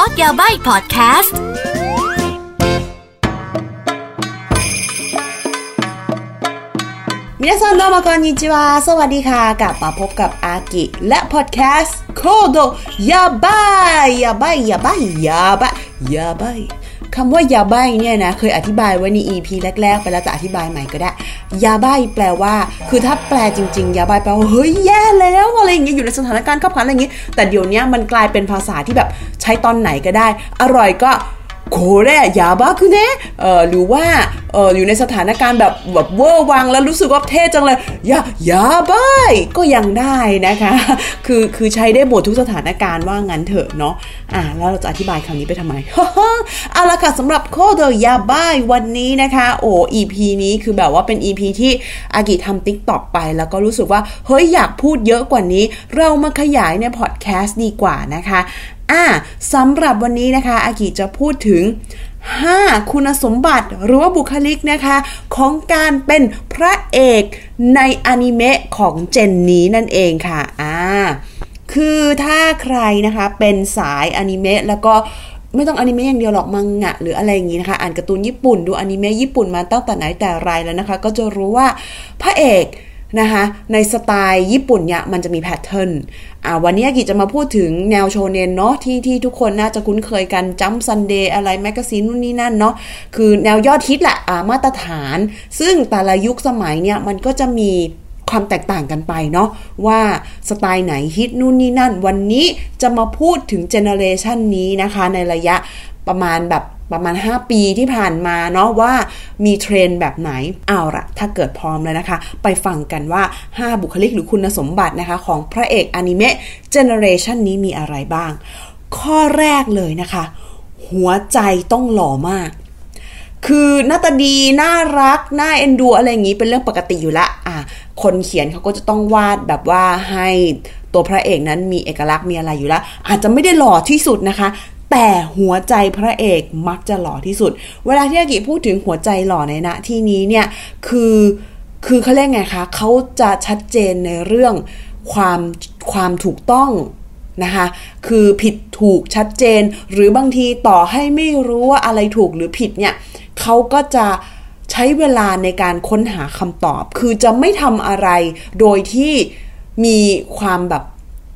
อร์สยาใบพอดแคสต์มินาซันโนมาคอนนิจิวาสวัสดีค่ะ กลับมาพบกับอากิ และพอดแคสต์โคโดยาบายยาบายยาบายยาบายยาบาย คำว่ายาใบเนี่ยนะเคยอธิบายไว้ใน EP แรก ๆ ไปแล้วแต่อธิบายใหม่ก็ได้ ยาใบแปลว่า คือถ้าแปลจริง ๆ ยาใบแปลว่าเฮ้ยแย่แล้วอะไรอย่างเงี้ยอยู่ในสถานการณ์ขับขันอะไรอย่างเงี้ยแต่เดี๋ยวนี้มันกลายเป็นภาษาที่แบบใช้ตอนไหนก็ได้ อร่อยก็ これやばくね เออหรือว่า เอออยู่ในสถานการณ์แบบแบบเวอร์วังแล้วรู้สึกว่าเท่จังเลยยายาบ้าก็ยังได้นะคะ คือคือใช้ได้หมดทุกสถานการณ์ว่างั้นเถอะเนาะอะแล้วเราจะอธิบายคำนี้ไปทำไมเอาละค่ะสำหรับโคเดยาบ้าวันนี้นะคะ โอ้ EP นี้คือแบบว่าเป็น EP ที่อากิทำ TikTok ไปแล้วก็รู้สึกว่า เฮ้ย อยากพูดเยอะกว่านี้ เรามาขยายในพอดแคสต์ดีกว่านะคะ อ่าสำหรับวันนี้นะคะ อากิจะพูดถึง 5 คุณสมบัติหรือว่าบุคลิกนะคะ ของการเป็นพระเอกในอนิเมะของเจนนี้นั่นเองค่ะอ่าคือถ้าใครนะคะเป็นสายอนิเมะแล้วก็ไม่ต้องอนิเมะอย่างเดียวหรอกมังงะหรืออะไรอย่างนี้นะคะอ่านการ์ตูนญี่ปุ่นดูอนิเมะญี่ปุ่นมาตั้งแต่ไหนแต่ไรแล้วนะคะ ก็จะรู้ว่าพระเอก นะคะในสไตล์ญี่ปุ่นเนี่ยมันจะมี pattern อ่าวันนี้อากิจะมาพูดถึงแนวโชเนนเนาะที่ที่ทุกคนน่าจะคุ้นเคยกัน Jump Sunday อะไร Magazine นู่นนี่นั่นเนาะคือแนวยอดฮิตแหละอ่ามาตรฐาน ซึ่งแต่ละยุคสมัยเนี่ยมันก็จะมี ความแตกต่างกันไปเนาะว่าสไตล์ไหนฮิตนู่นนี่นั่น วันนี้จะมาพูดถึง generation นี้นะคะในระยะประมาณแบบประมาณ 5 ปีที่ผ่านมาเนาะว่ามีเทรนแบบไหนเอาละถ้าเกิดพร้อมแล้วนะคะ ไปฟังกันว่า 5 บุคลิกหรือคุณสมบัตินะคะ ของพระเอกอนิเมะ generation นี้มีอะไรบ้าง ข้อแรกเลยนะคะ หัวใจต้องหล่อมาก คือหน้าตาดีน่ารักน่าเอ็นดูอะไรอย่างนี้เป็นเรื่องปกติอยู่ละอะคนเขียนเขาก็จะต้องวาดแบบว่าให้ตัวพระเอกนั้นมีเอกลักษณ์มีอะไรอยู่แล้วอาจจะไม่ได้หล่อที่สุดนะคะ แต่หัวใจพระเอกมักจะหล่อที่สุด เวลาที่อากิพูดถึงหัวใจหล่อในณที่นี้เนี่ยคือคือเขาเรียกไงคะเขาจะชัดเจนในเรื่องความความถูกต้องนะคะคือผิดถูกชัดเจน หรือบางทีต่อให้ไม่รู้ว่าอะไรถูกหรือผิดเนี่ย เขาก็จะใช้เวลาในการค้นหาคำตอบ คือจะไม่ทำอะไรโดยที่มีความแบบ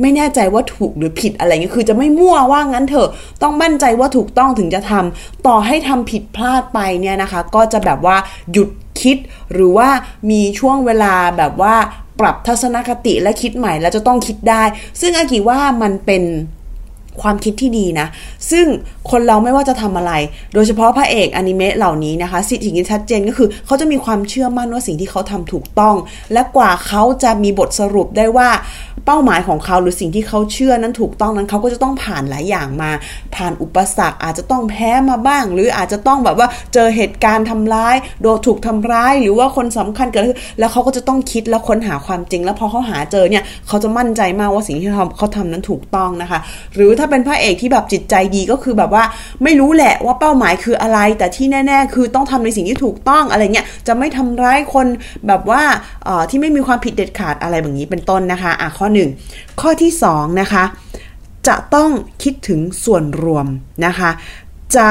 ไม่แน่ใจว่าถูกหรือผิดอะไรเงี้ย คือจะไม่มั่วว่างั้นเถอะ ต้องมั่นใจว่าถูกต้องถึงจะทำต่อให้ทำผิดพลาดไปเนี่ยนะคะ ก็จะแบบว่าหยุดคิด หรือว่ามีช่วงเวลาแบบว่าปรับทัศนคติและคิดใหม่แล้วจะต้องคิดได้ ซึ่งอากิว่ามันเป็น ความคิดที่ดีนะ ซึ่งคนเราไม่ว่าจะทำอะไร โดยเฉพาะพระเอกอนิเมะเหล่านี้นะคะสิ่งที่ชัดเจนก็คือ เขาจะมีความเชื่อมั่นว่าสิ่งที่เขาทำถูกต้อง และกว่าเขาจะมีบทสรุปได้ว่าเป้าหมายของเขาหรือสิ่งที่เขาเชื่อนั้นถูกต้องนั้นเขาก็จะต้องผ่านหลายอย่างมา ผ่านอุปสรรคอาจจะต้องแพ้มาบ้าง หรืออาจจะต้องแบบว่าเจอเหตุการณ์ทำร้าย โดนถูกทำร้าย หรือว่าคนสำคัญเกิดขึ้นแล้วเขาก็จะต้องคิดแล้วค้นหาความจริง แล้วพอเขาหาเจอเนี่ยเขาจะมั่นใจมากว่าสิ่งที่เขาทำนั้นถูกต้องนะคะ หรือถ้าเป็นพระเอกที่แบบจิตใจดีก็คือแบบว่าไม่รู้แหละว่าเป้าหมายคืออะไร แต่ที่แน่ ๆ คือต้องทำในสิ่งที่ถูกต้องอะไรเงี้ยจะไม่ทำร้ายคนแบบว่าที่ไม่มีความผิดเด็ดขาดอะไรแบบนี้เป็นต้นนะคะอะข้อหนึ่งข้อที่ 2 นะคะ จะต้องคิดถึงส่วนรวมนะคะ จะ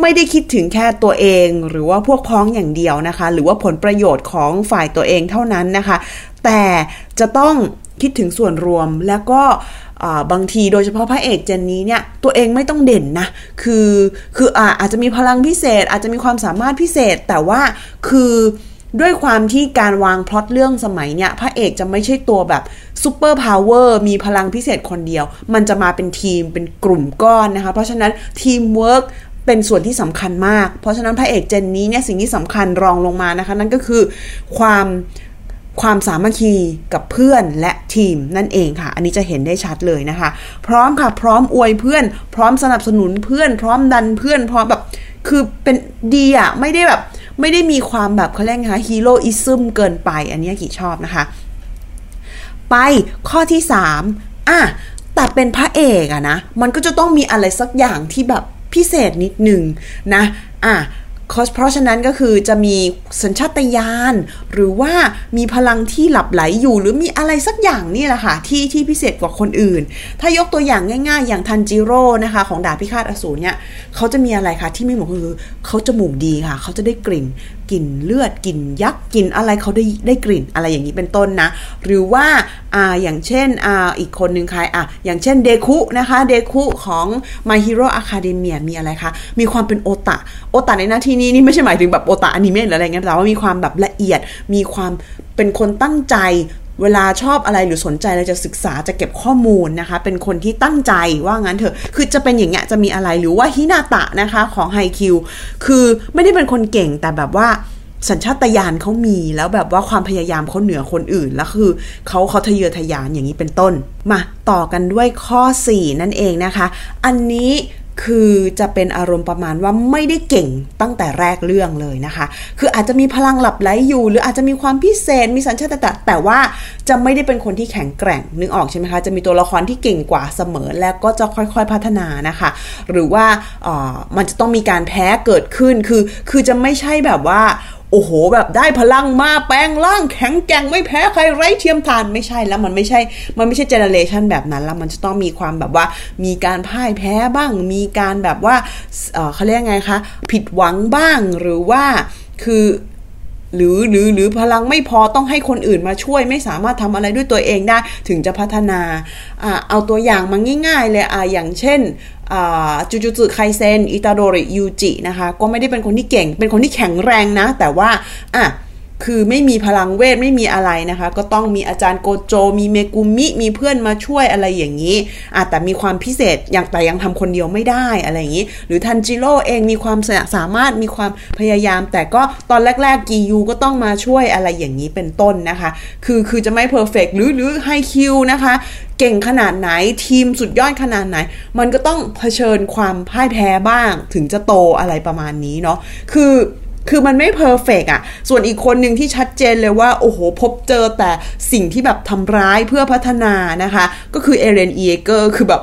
ไม่ได้คิดถึงแค่ตัวเองหรือว่าพวกพ้องอย่างเดียวนะคะ หรือว่าผลประโยชน์ของฝ่ายตัวเองเท่านั้นนะคะ แต่จะต้อง คิดถึงส่วนรวมแล้วก็บางทีโดยเฉพาะพระเอกเจนนี้เนี่ยตัวเองไม่ต้องเด่นนะคือคืออาอาจจะมีพลังพิเศษ อาจจะมีความสามารถพิเศษ แต่ว่าคือด้วยความที่การวางพล็อตเรื่องสมัยเนี่ยพระเอกจะไม่ใช่ตัวแบบ superpower มีพลังพิเศษคนเดียว มันจะมาเป็นทีมเป็นกลุ่มก้อนนะคะ เพราะฉะนั้นทีมเวิร์กเป็นส่วนที่สำคัญมาก เพราะฉะนั้นพระเอก gen นี้เนี่ยสิ่งที่สำคัญรองลงมานะคะ นั่นก็คือความ ความสามัคคีกับเพื่อนและทีมนั่นเองค่ะ อันนี้จะเห็นได้ชัดเลยนะคะ พร้อมค่ะ พร้อมอวยเพื่อน พร้อมสนับสนุนเพื่อน พร้อมดันเพื่อน พร้อมแบบ คือเป็นดีอะไม่ได้แบบ ไม่ได้มีความแบบเขาเรียกคะ heroism เกินไป อันนี้กิชอบนะคะ ไปข้อที่สามอะแต่เป็นพระเอกอะนะ มันก็จะต้องมีอะไรสักอย่างที่แบบพิเศษนิดหนึ่งนะ อะ เพราะฉะนั้นก็คือจะมีสัญชาตญาณหรือว่ามีพลังที่หลับใหลอยู่ หรือมีอะไรสักอย่างนี่แหละค่ะที่ที่พิเศษกว่าคนอื่น ถ้ายกตัวอย่างง่าย ๆ อย่างทันจิโร่นะคะ ของดาบพิฆาตอสูรเนี่ยเขาจะมีอะไรคะที่ไม่เหมือนคือเขาจมูกดีค่ะ เขาจะได้กลิ่นกลิ่นเลือดกลิ่นยักษ์กลิ่นอะไรเขาได้ได้กลิ่นอะไรอย่างนี้เป็นต้นนะ หรือว่าอ่าอย่างเช่นอ่าอีกคนหนึ่งใครอะอย่างเช่นเดคุนะคะเดคุของ My Hero Academia มีอะไรคะ มีความเป็นโอตะโอตะในหน้าที่นี้นี่ไม่ใช่หมายถึงแบบโอตะอนิเมะหรืออะไรเงี้ยแต่ว่ามีความแบบละเอียดมีความเป็นคนตั้งใจ เวลาชอบอะไรหรือสนใจอะไรจะศึกษาจะเก็บข้อมูลนะคะ เป็นคนที่ตั้งใจว่างั้นเถอะ คือจะเป็นอย่างเงี้ยจะมีอะไรหรือว่าฮินาตะนะคะของไฮคิวคือไม่ได้เป็นคนเก่งแต่แบบว่าสัญชาตญาณเขามีแล้วแบบว่าความพยายามเขาเหนือคนอื่น แล้วคือเขาเขาทะเยอทะยานอย่างนี้เป็นต้น มาต่อกันด้วยข้อ 4 นั่นเองนะคะ อันนี้ คือจะเป็นอารมณ์ประมาณว่าไม่ได้เก่งตั้งแต่แรกเรื่องเลยนะคะ คืออาจจะมีพลังหลับไหลอยู่ หรืออาจจะมีความพิเศษ มีสัญชาตญาณแต่ว่าจะไม่ได้เป็นคนที่แข็งแกร่ง นึกออกใช่ไหมคะ จะมีตัวละครที่เก่งกว่าเสมอ แล้วก็จะค่อยๆพัฒนานะคะ หรือว่ามันจะต้องมีการแพ้เกิดขึ้น คือ คือจะไม่ใช่แบบว่า โอ้โห แบบได้พลังมาแปลงร่างแข็งแกร่งไม่แพ้ใครไร้เทียมทานไม่ใช่แล้วมันไม่ใช่ มันไม่ใช่เจเนเรชันแบบนั้นแล้วมันจะต้องมีความแบบว่ามีการพ่ายแพ้บ้าง มีการแบบว่าเเขาเรียกไงคะ ผิดหวังบ้างหรือว่าคือ หรือหรือหรือพลังไม่พอต้องให้คนอื่นมาช่วย ไม่สามารถทำอะไรด้วยตัวเองได้ ถึงจะพัฒนาอเอาตัวอย่างมาง่ายๆเลยออย่างเช่นจูจูจุไคเซนอิตาโดริยูจินะคะก็ไม่ได้เป็นคนที่เก่ง เป็นคนที่แข็งแรงนะ แต่ว่าอะ คือไม่มีพลังเวทไม่มีอะไรนะคะ ก็ต้องมีอาจารย์โกโจ มีเมกุมิ มีเพื่อนมาช่วยอะไรอย่างนี้อะแต่มีความพิเศษอย่างแต่ยังทำคนเดียวไม่ได้อะไรอย่างนี้ หรือทันจิโร่เองมีความสามารถมีความพยายาม แต่ก็ตอนแรก ๆ กียูก็ต้องมาช่วยอะไรอย่างนี้เป็นต้นนะคะ คือคือจะไม่ perfect หรือหรือไฮคิวนะคะเก่งขนาดไหนทีมสุดยอดขนาดไหน มันก็ต้องเผชิญความพ่ายแพ้บ้าง ถึงจะโตอะไรประมาณนี้เนาะคือ คือมันไม่ perfect อะส่วนอีกคนหนึ่งที่ชัดเจนเลยว่า โอ้โห พบเจอแต่สิ่งที่แบบทำร้ายเพื่อพัฒนานะคะ ก็คือเอเรนเอเกอร์คือแบบ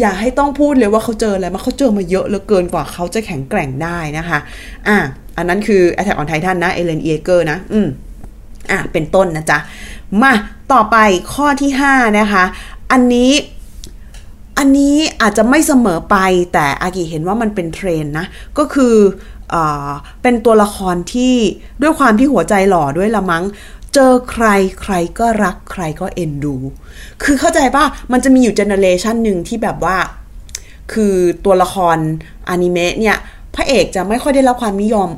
อย่าให้ต้องพูดเลยว่าเขาเจออะไรมาเขาเจอมาเยอะเหลือเกินกว่าเขาจะแข็งแกร่งได้นะคะ อะ อันนั้นคือ Attack on Titan นะ เอเรนเอเกอร์นะ อืม อะ เป็นต้นนะจ๊ะ มา ต่อไปข้อที่ 5 นะคะ อันนี้อันนี้อาจจะไม่เสมอไปแต่อากิเห็นว่ามันเป็นเทรนนะ ก็คือ เป็นตัวละครที่ด้วยความที่หัวใจหล่อด้วยละมัง้ง เจอใครใครก็รักใครก็เอ็นดู คือเข้าใจป่ะ มันจะมีอยู่เจเนเรชันหนึ่งที่แบบว่า คือตัวละครอนิเมะเนี่ย พระเอกจะไม่ค่อยได้รับความนิยม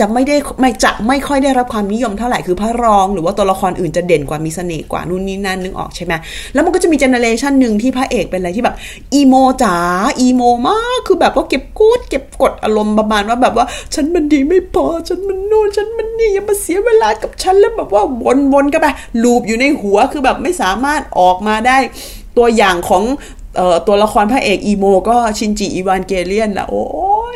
จะไม่ได้ไม่จะไม่ค่อยได้รับความนิยมเท่าไหร่คือพระรองหรือว่าตัวละครอื่นจะเด่นกว่ามีเสน่ห์กว่านู่นนี่นั่นนึกออกใช่ไหมแล้วมันก็จะมีเจเนเรชันหนึ่งที่พระเอกเป็นอะไรที่แบบอีโมจ๋าอีโมมากคือแบบว่าเก็บกูดเก็บกดอารมณ์ประมาณว่าแบบว่า ฉันมันดีไม่พอฉันมันโน่นฉันมันนี่อย่ามาเสียเวลากับฉันแล้วแบบว่าวนๆกันไปลูปอยู่ในหัวคือแบบไม่สามารถออกมาได้ตัวอย่างของตัวละครพระเอกอีโม ก็ชินจิอีวานเกเลียนแหละโอ้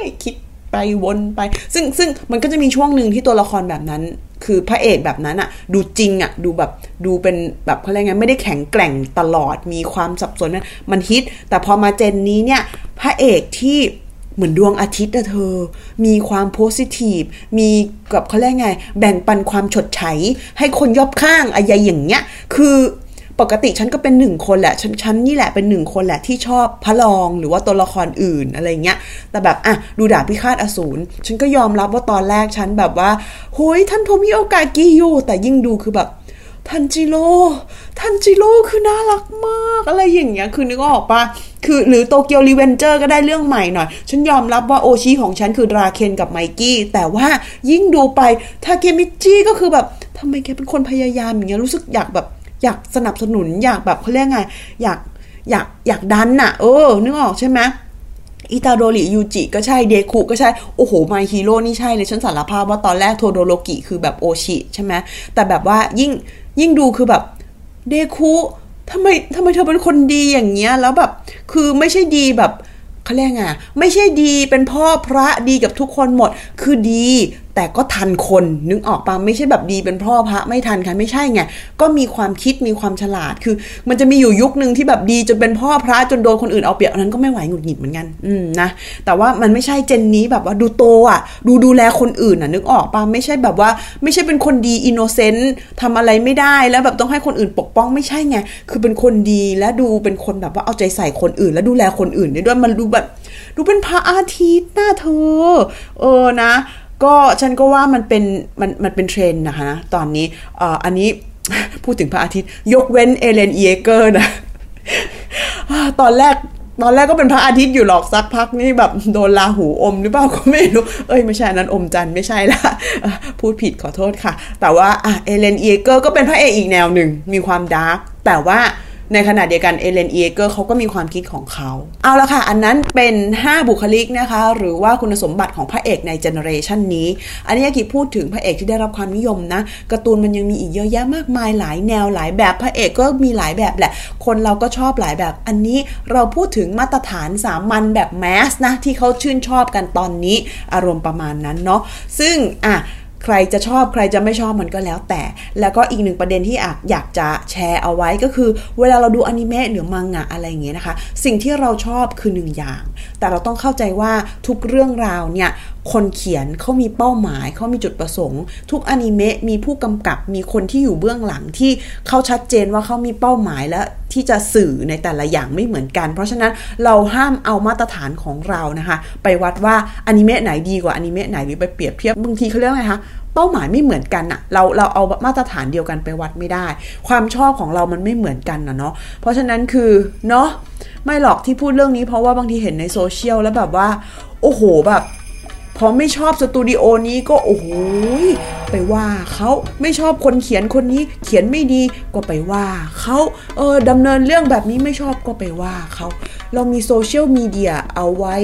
ยคิด ไปวนไป ซึ่งซึ่งมันก็จะมีช่วงหนึ่งที่ตัวละครแบบนั้น คือพระเอกแบบนั้นอะดูจริงอะดูแบบดูเป็นแบบเขาเรียกไงไม่ได้แข็งแกร่งตลอดมีความสับสนมันฮิต แต่พอมาเจนนี้เนี่ยพระเอกที่เหมือนดวงอาทิตย์อะเธอ มีความโพสิทีฟ มีกับเขาเรียกไง แบ่งปันความฉดใช้ ให้คนยอบข้างอะไรอย่างเงี้ย คือ ปกติฉันก็เป็นหนึ่งคนแหละฉันฉันนี่แหละเป็นหนึ่งคนแหละที่ชอบพระรองหรือว่าตัวละครอื่นอะไรเงี้ย แต่แบบอะดูดาบพิฆาตอสูรฉันก็ยอมรับว่าตอนแรกฉันแบบว่าโหยท่านพมีโอกาสกีอยู่แต่ยิ่งดูคือแบบทันจิโร่ทันจิโร่คือน่ารักมากอะไรอย่างเงี้ย คือนึกออกปะคือหรือโตเกียวรีเวนเจอร์ก็ได้เรื่องใหม่หน่อย ฉันยอมรับว่าโอชิของฉันคือดราเคนกับไมกี้ แต่ว่ายิ่งดูไปทาเกมิจิก็คือแบบทำไมแกเป็นคนพยายามอย่างเงี้ยรู้สึกอยากแบบ อยากสนับสนุนอยากแบบเขาเรียกไง อยากอยากอยากดันน่ะ เออนึกออกใช่ไหมอิตาโดริยูจิก็ใช่เดคุก็ใช่ โอ้โหไมฮีโร่นี่ใช่เลย ฉันสารภาพว่าตอนแรกโทโดโรกิคือแบบโอชิใช่ไหมแต่แบบว่ายิ่งยิ่งดูคือแบบเดคุทำไมทำไมเธอเป็นคนดีอย่างเงี้ย แล้วแบบ คือไม่ใช่ดีแบบเขาเรียกไงไม่ใช่ดีเป็นพ่อพระดีกับทุกคนหมด คือดีแต่ก็ทันคนนึกออกปะไม่ใช่แบบดีเป็นพ่อพระไม่ทันใครไม่ใช่ไงก็มีความคิดมีความฉลาดคือ มันจะมีอยู่ยุคหนึ่งที่แบบดีจนเป็นพ่อพระจนโดนคนอื่นเอาเปรียบนนั้นก็ไม่ไหวหงุดหงิดเหมือนกัน อืมนะแต่ว่ามันไม่ใช่เจนนี้แบบว่าดูโตอะ ดูดูแลคนอื่นอะ นึกออกปะไม่ใช่แบบว่า ไม่ใช่เป็นคนดี innocent ทำอะไรไม่ได้แล้วแบบต้องให้คนอื่นปกป้องไม่ใช่ไงคือเป็นคนดีและดูเป็นคนแบบว่าเอาใจใส่คนอื่น และดูแลคนอื่นได้ด้วยมันดูแบบดูเป็นพระอาทิตย์หน้าเธอ เออนะ ก็ฉันก็ว่ามันเป็นมันมันเป็นเทรนนะคะ ตอนนี้อ่อันนี้พูดถึงพระอาทิตย์ ยกเว้นเอเลนเอเกอร์นะ ตอนแรกตอนแรกก็เป็นพระอาทิตย์อยู่หรอกสักพักนี่แบบโดนลาหูอมหรือเปล่าก็ไม่รู้ เอ้ยไม่ใช่นั้นอมจันทร์ไม่ใช่ละพูดผิดขอโทษค่ะ แต่ว่าอเอเลนเอเกอร์ก็เป็นพระเอกอีกแนวหนึ่งมีความ dark แต่ว่า ในขณะเดียวกันเอเลนเอเกอร์เขาก็มีความคิดของเขา เอาละค่ะ อันนั้นเป็น 5 บุคลิกนะคะ หรือว่าคุณสมบัติของพระเอกใน generation นี้ อันนี้อากิพูดถึงพระเอกที่ได้รับความนิยมนะการ์ตูนมันยังมีอีกเยอะแยะมากมายหลายแนวหลายแบบพระเอกก็มีหลายแบบแหละ คนเราก็ชอบหลายแบบ อันนี้เราพูดถึงมาตรฐานสามัญแบบแมสนะที่เขาชื่นชอบกันตอนนี้อารมณ์ประมาณนั้นเนาะซึ่งอะ ใครจะชอบใครจะไม่ชอบมันก็แล้วแต่ แล้วก็อีกหนึ่งประเด็นที่อยากจะแชร์เอาไว้ก็คือ เวลาเราดูอนิเมะหรือมังงะอะไรอย่างเงี้ยนะคะ สิ่งที่เราชอบคือหนึ่งอย่าง แต่เราต้องเข้าใจว่าทุกเรื่องราวเนี่ยคนเขียนเขามีเป้าหมายเขามีจุดประสงค์ ทุกอนิเมะมีผู้กำกับมีคนที่อยู่เบื้องหลังที่เขาชัดเจนว่าเขามีเป้าหมายและที่จะสื่อในแต่ละอย่างไม่เหมือนกัน เพราะฉะนั้นเราห้ามเอามาตรฐานของเรานะคะ ไปวัดว่าอนิเมะไหนดีกว่าอนิเมะไหนหรือไปเปรียบเทียบบางทีเขาเรียกไงคะเป้าหมายไม่เหมือนกันอะเราเราเอามาตรฐานเดียวกันไปวัดไม่ได้ ความชอบของเรามันไม่เหมือนกันนะเนาะเพราะฉะนั้นคือเนาะไม่หรอกที่พูดเรื่องนี้เพราะว่าบางทีเห็นในโซเชียลแล้วแบบว่า โอ้โหแบบพอไม่ชอบสตูดิโอนี้ก็โอ้โหไปว่าเขาไม่ชอบคนเขียนคนนี้เขียนไม่ดีก็ไปว่าเขาเออดำเนินเรื่องแบบนี้ไม่ชอบก็ไปว่าเขาเรามีโซเชียลมีเดียเอาไว้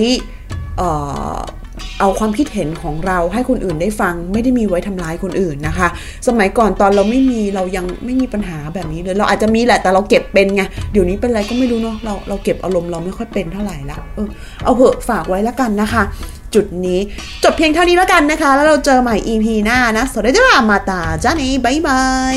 เอาความคิดเห็นของเราให้คนอื่นได้ฟัง ไม่ได้มีไว้ทำร้ายคนอื่นนะคะ สมัยก่อนตอนเราไม่มีเรายังไม่มีปัญหาแบบนี้เลย เราอาจจะมีแหละแต่เราเก็บเป็นไงเดี๋ยวนี้เป็นอะไรก็ไม่รู้เนาะเราเราเก็บอารมณ์เราไม่ค่อยเป็นเท่าไหร่ละเออเอาเหอะฝากไว้แล้วกันนะคะ จุดนี้จบเพียงเท่านี้แล้วกันนะคะ แล้วเราเจอใหม่ EP หน้านะสวัสดีค่ะまたじゃあね bye bye